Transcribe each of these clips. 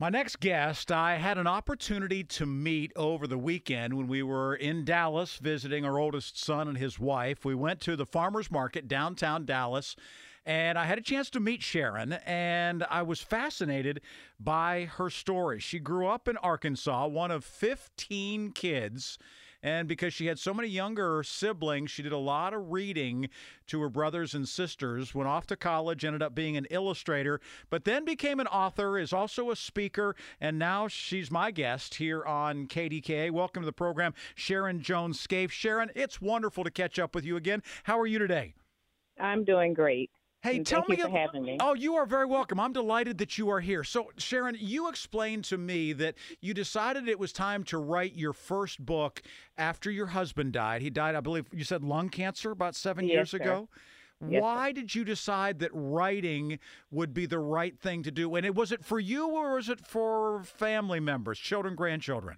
My next guest, I had an opportunity to meet over the weekend when we were in Dallas visiting our oldest son and his wife. We went to the farmers market downtown Dallas and I had a chance to meet Sharon, and I was fascinated by her story. She grew up in Arkansas, one of 15 kids. And because she had so many younger siblings, she did a lot of reading to her brothers and sisters. Went off to college, ended up being an illustrator, but then became an author, is also a speaker, and now she's my guest here on KDKA. Welcome to the program, Sharon Jones Scaife. Sharon, it's wonderful to catch up with you again. How are you today? I'm doing great. Hey, And tell thank me. you for having me. Oh, you are very welcome. I'm delighted that you are here. So, Sharon, you explained to me that you decided it was time to write your first book after your husband died. He died, I believe, you said lung cancer about seven Yes, years sir. ago. Yes, sir. Why did you decide that writing would be the right thing to do? And it was it for you or was it for family members, children, grandchildren?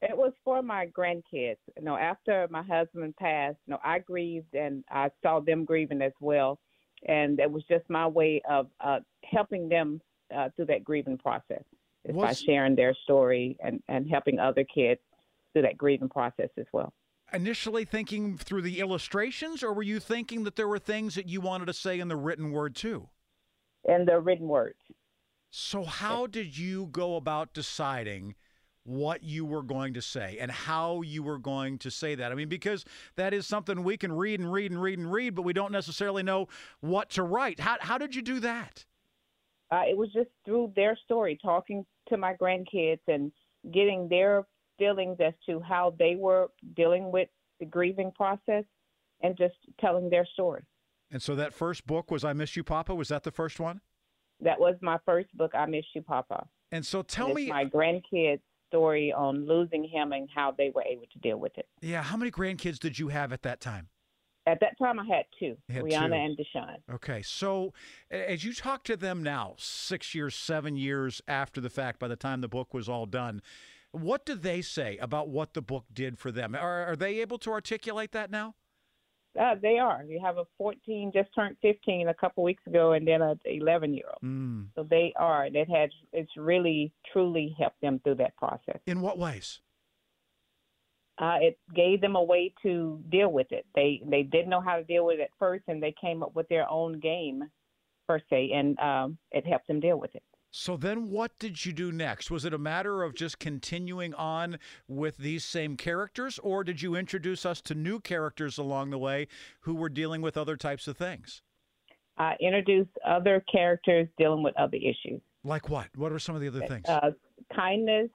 It was for my grandkids. You know, after my husband passed, you know, I grieved and I saw them grieving as well. And it was just my way of uh, helping them uh, through that grieving process is by sharing their story and, and helping other kids through that grieving process as well. Initially thinking through the illustrations, or were you thinking that there were things that you wanted to say in the written word too? In the written word. So, how did you go about deciding what you were going to say and how you were going to say that? I mean, because that is something we can read and read and read and read, but we don't necessarily know what to write. How, how did you do that? uh, it was just through their story, talking to my grandkids and getting their feelings as to how they were dealing with the grieving process and just telling their story. And so, that first book was I Miss You, Papa. Was that the first one? That was my first book, I Miss You, Papa. And so, tell it's me, my grandkids' story on losing him and how they were able to deal with it. yeah, how many grandkids did you have at that time? At that time, I had two, had Rihanna two. and Deshaun. Okay, so as you talk to them now, six years, seven years after the fact, by the time the book was all done, what do they say about what the book did for them? Are, are they able to articulate that now? Uh, they are. You have a 14, just turned 15 a couple weeks ago, and then a 11 year old. Mm. So they are. It has. It's really, truly helped them through that process. In what ways? uh, it gave them a way to deal with it. They they didn't know how to deal with it at first, and they came up with their own game per se, and um, it helped them deal with it. So then what did you do next? Was it a matter of just continuing on with these same characters, or did you introduce us to new characters along the way who were dealing with other types of things? I introduced other characters dealing with other issues. Like what? What are some of the other things? Uh, kindness.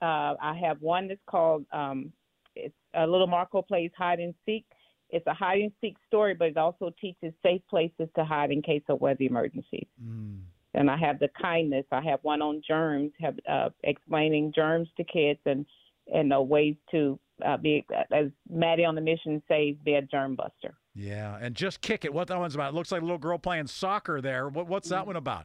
Uh, I have one that's called um, it's a little Marco plays hide and seek. It's a hide and seek story, but it also teaches safe places to hide in case of weather emergencies. Mm. And I have the kindness. I have one on germs, have uh, explaining germs to kids and and uh, ways to uh, be as Maddie on the mission says, be a germ buster. Yeah, and just kick it. What that one's about? It looks like a little girl playing soccer there. What, what's that one about?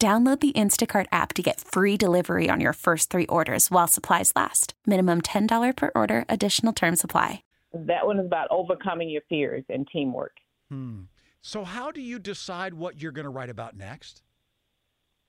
Download the Instacart app to get free delivery on your first three orders while supplies last. Minimum $10 per order, additional term supply. That one is about overcoming your fears and teamwork. Hmm. So, how do you decide what you're going to write about next?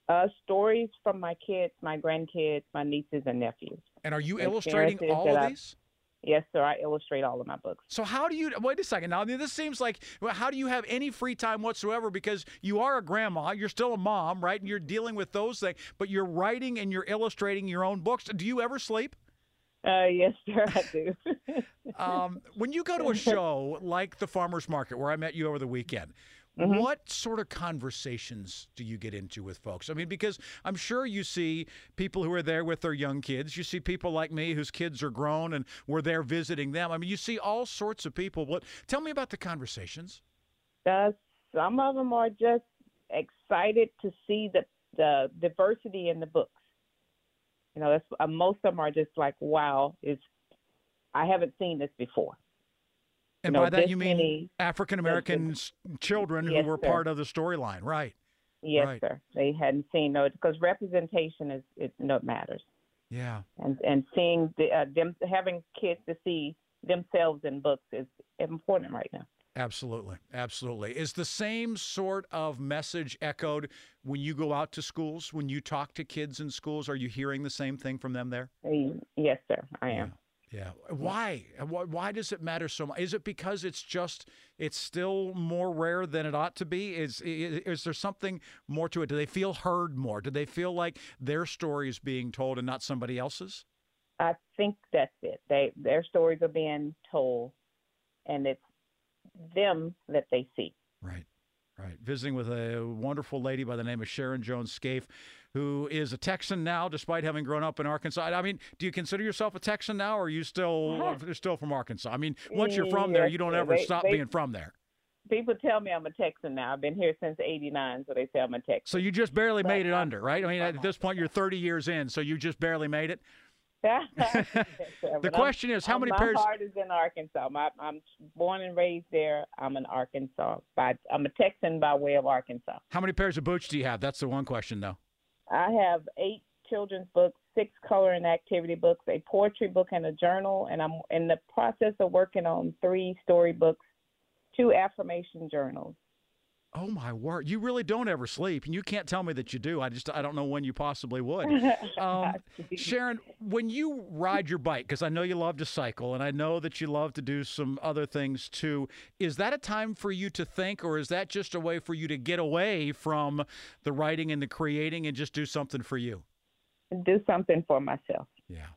Uh, stories from my kids, my grandkids, my nieces and nephews. And are you Experiences illustrating all that of I've- these? Yes, sir. I illustrate all of my books. So how do you wait a second now? This seems like how do you have any free time whatsoever? Because you are a grandma, you're still a mom, right? And you're dealing with those things, but you're writing and you're illustrating your own books. Do you ever sleep? Uh, yes, sir, I do. um, when you go to a show like the farmers market, where I met you over the weekend, Mm-hmm. What sort of conversations do you get into with folks? I mean, because I'm sure you see people who are there with their young kids. You see people like me whose kids are grown and we're there visiting them. I mean, you see all sorts of people. What? Tell me about the conversations. Uh, some of them are just excited to see the the diversity in the books. You know, that's uh, most of them are just like, "Wow, is I haven't seen this before." And by that you mean many- African American children Yes, who were sir. part of the storyline, right? Yes, Right. sir. They hadn't seen no because representation is it no matters, Yeah. and and seeing the, uh, them having kids to see themselves in books is important right now. Absolutely. Absolutely. Is the same sort of message echoed when you go out to schools, when you talk to kids in schools? Are you hearing the same thing from them there? Yes, sir. I am. Yeah. Uh, why? Uh, why, why does it matter so much? Is it because it's just it's still more rare than it ought to be? Is is, is there something more to it? Do they feel heard more? Do they feel like their story is being told and not somebody else's? I think that's it. They their stories are being told, and it's them that they see. Right. Right. Visiting with a wonderful lady by the name of Sharon Jones Scaife, who is a Texan now, despite having grown up in Arkansas. I mean, do you consider yourself a Texan now, or are you still uh-huh. you're still from Arkansas? I mean, once you're from there, you don't ever They- stop they- being from there. People tell me I'm a Texan now. I've been here since '89, so they say I'm a Texan. So you just barely made it under, right? I mean, at this point, you're 30 years in, so you just barely made it. the question is, how many my pairs- My heart is in Arkansas. My, I'm born and raised there. I'm an Arkansas. By, I'm a Texan by way of Arkansas. How many pairs of boots do you have? That's the one question, though. I have eight children's books, six color and activity books, a poetry book, and a journal. And I'm in the process of working on three story books, two affirmation journals. Oh my word! You really don't ever sleep, and you can't tell me that you do. I just I don't know when you possibly would. Um, Sharon, when you ride your bike, because I know you love to cycle, and I know that you love to do some other things too, is that a time for you to think, or is that just a way for you to get away from the writing and the creating and just do something for you? Do something for myself. Yeah.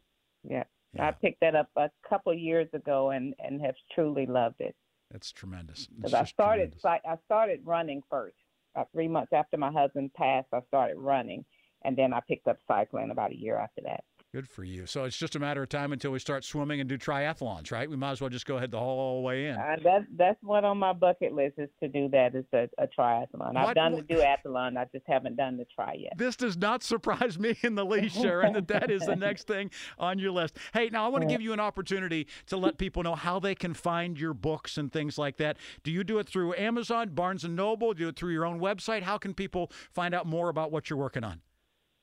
Yeah. Yeah. I picked that up a couple years ago and, and have truly loved it. That's tremendous. Because I started tremendous. I started running first. About three months after my husband passed, I started running, and then I picked up cycling about a year after that. Good for you. So it's just a matter of time until we start swimming and do triathlons, right? We might as well just go ahead the whole way in. Uh, that that's one on my bucket list is to do that is a, a triathlon. What- I've done what- the duathlon. I just haven't done the try yet. This does not surprise me in the least, Sharon, that that is the next thing on your list. Hey, now I want to give you an opportunity to let people know how they can find your books and things like that. Do you do it through Amazon, Barnes and Noble? Do it through your own website? How can people find out more about what you're working on?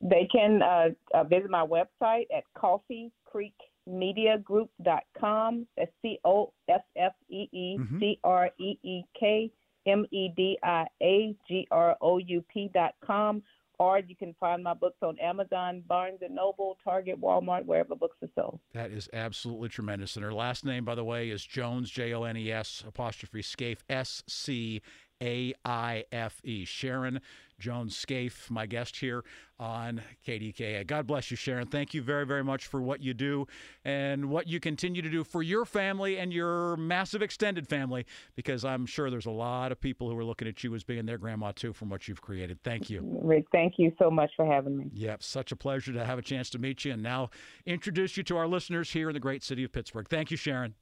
They can uh, uh, visit my website at coffeecreekmediagroup.com. That's C O F F E E C R E E K M E D I A G R O U P dot com. Or you can find my books on Amazon, Barnes and Noble, Target, Walmart, wherever books are sold. That is absolutely tremendous. And her last name, by the way, is Jones, J O N E S, apostrophe Scaife, S C A I F E. Sharon Jones Scaife, my guest here on KDKA. God bless you, Sharon. Thank you very, very much for what you do and what you continue to do for your family and your massive extended family, because I'm sure there's a lot of people who are looking at you as being their grandma, too, from what you've created. Thank you. Rick, thank you so much for having me. Yep, such a pleasure to have a chance to meet you and now introduce you to our listeners here in the great city of Pittsburgh. Thank you, Sharon.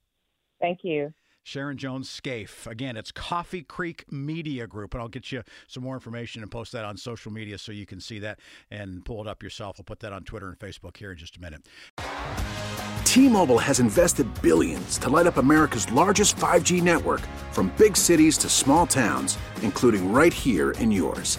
Thank you. Sharon Jones Scaife. Again, it's Coffee Creek Media Group, and I'll get you some more information and post that on social media so you can see that and pull it up yourself. I'll put that on Twitter and Facebook here in just a minute. T-Mobile has invested billions to light up America's largest 5G network from big cities to small towns, including right here in yours.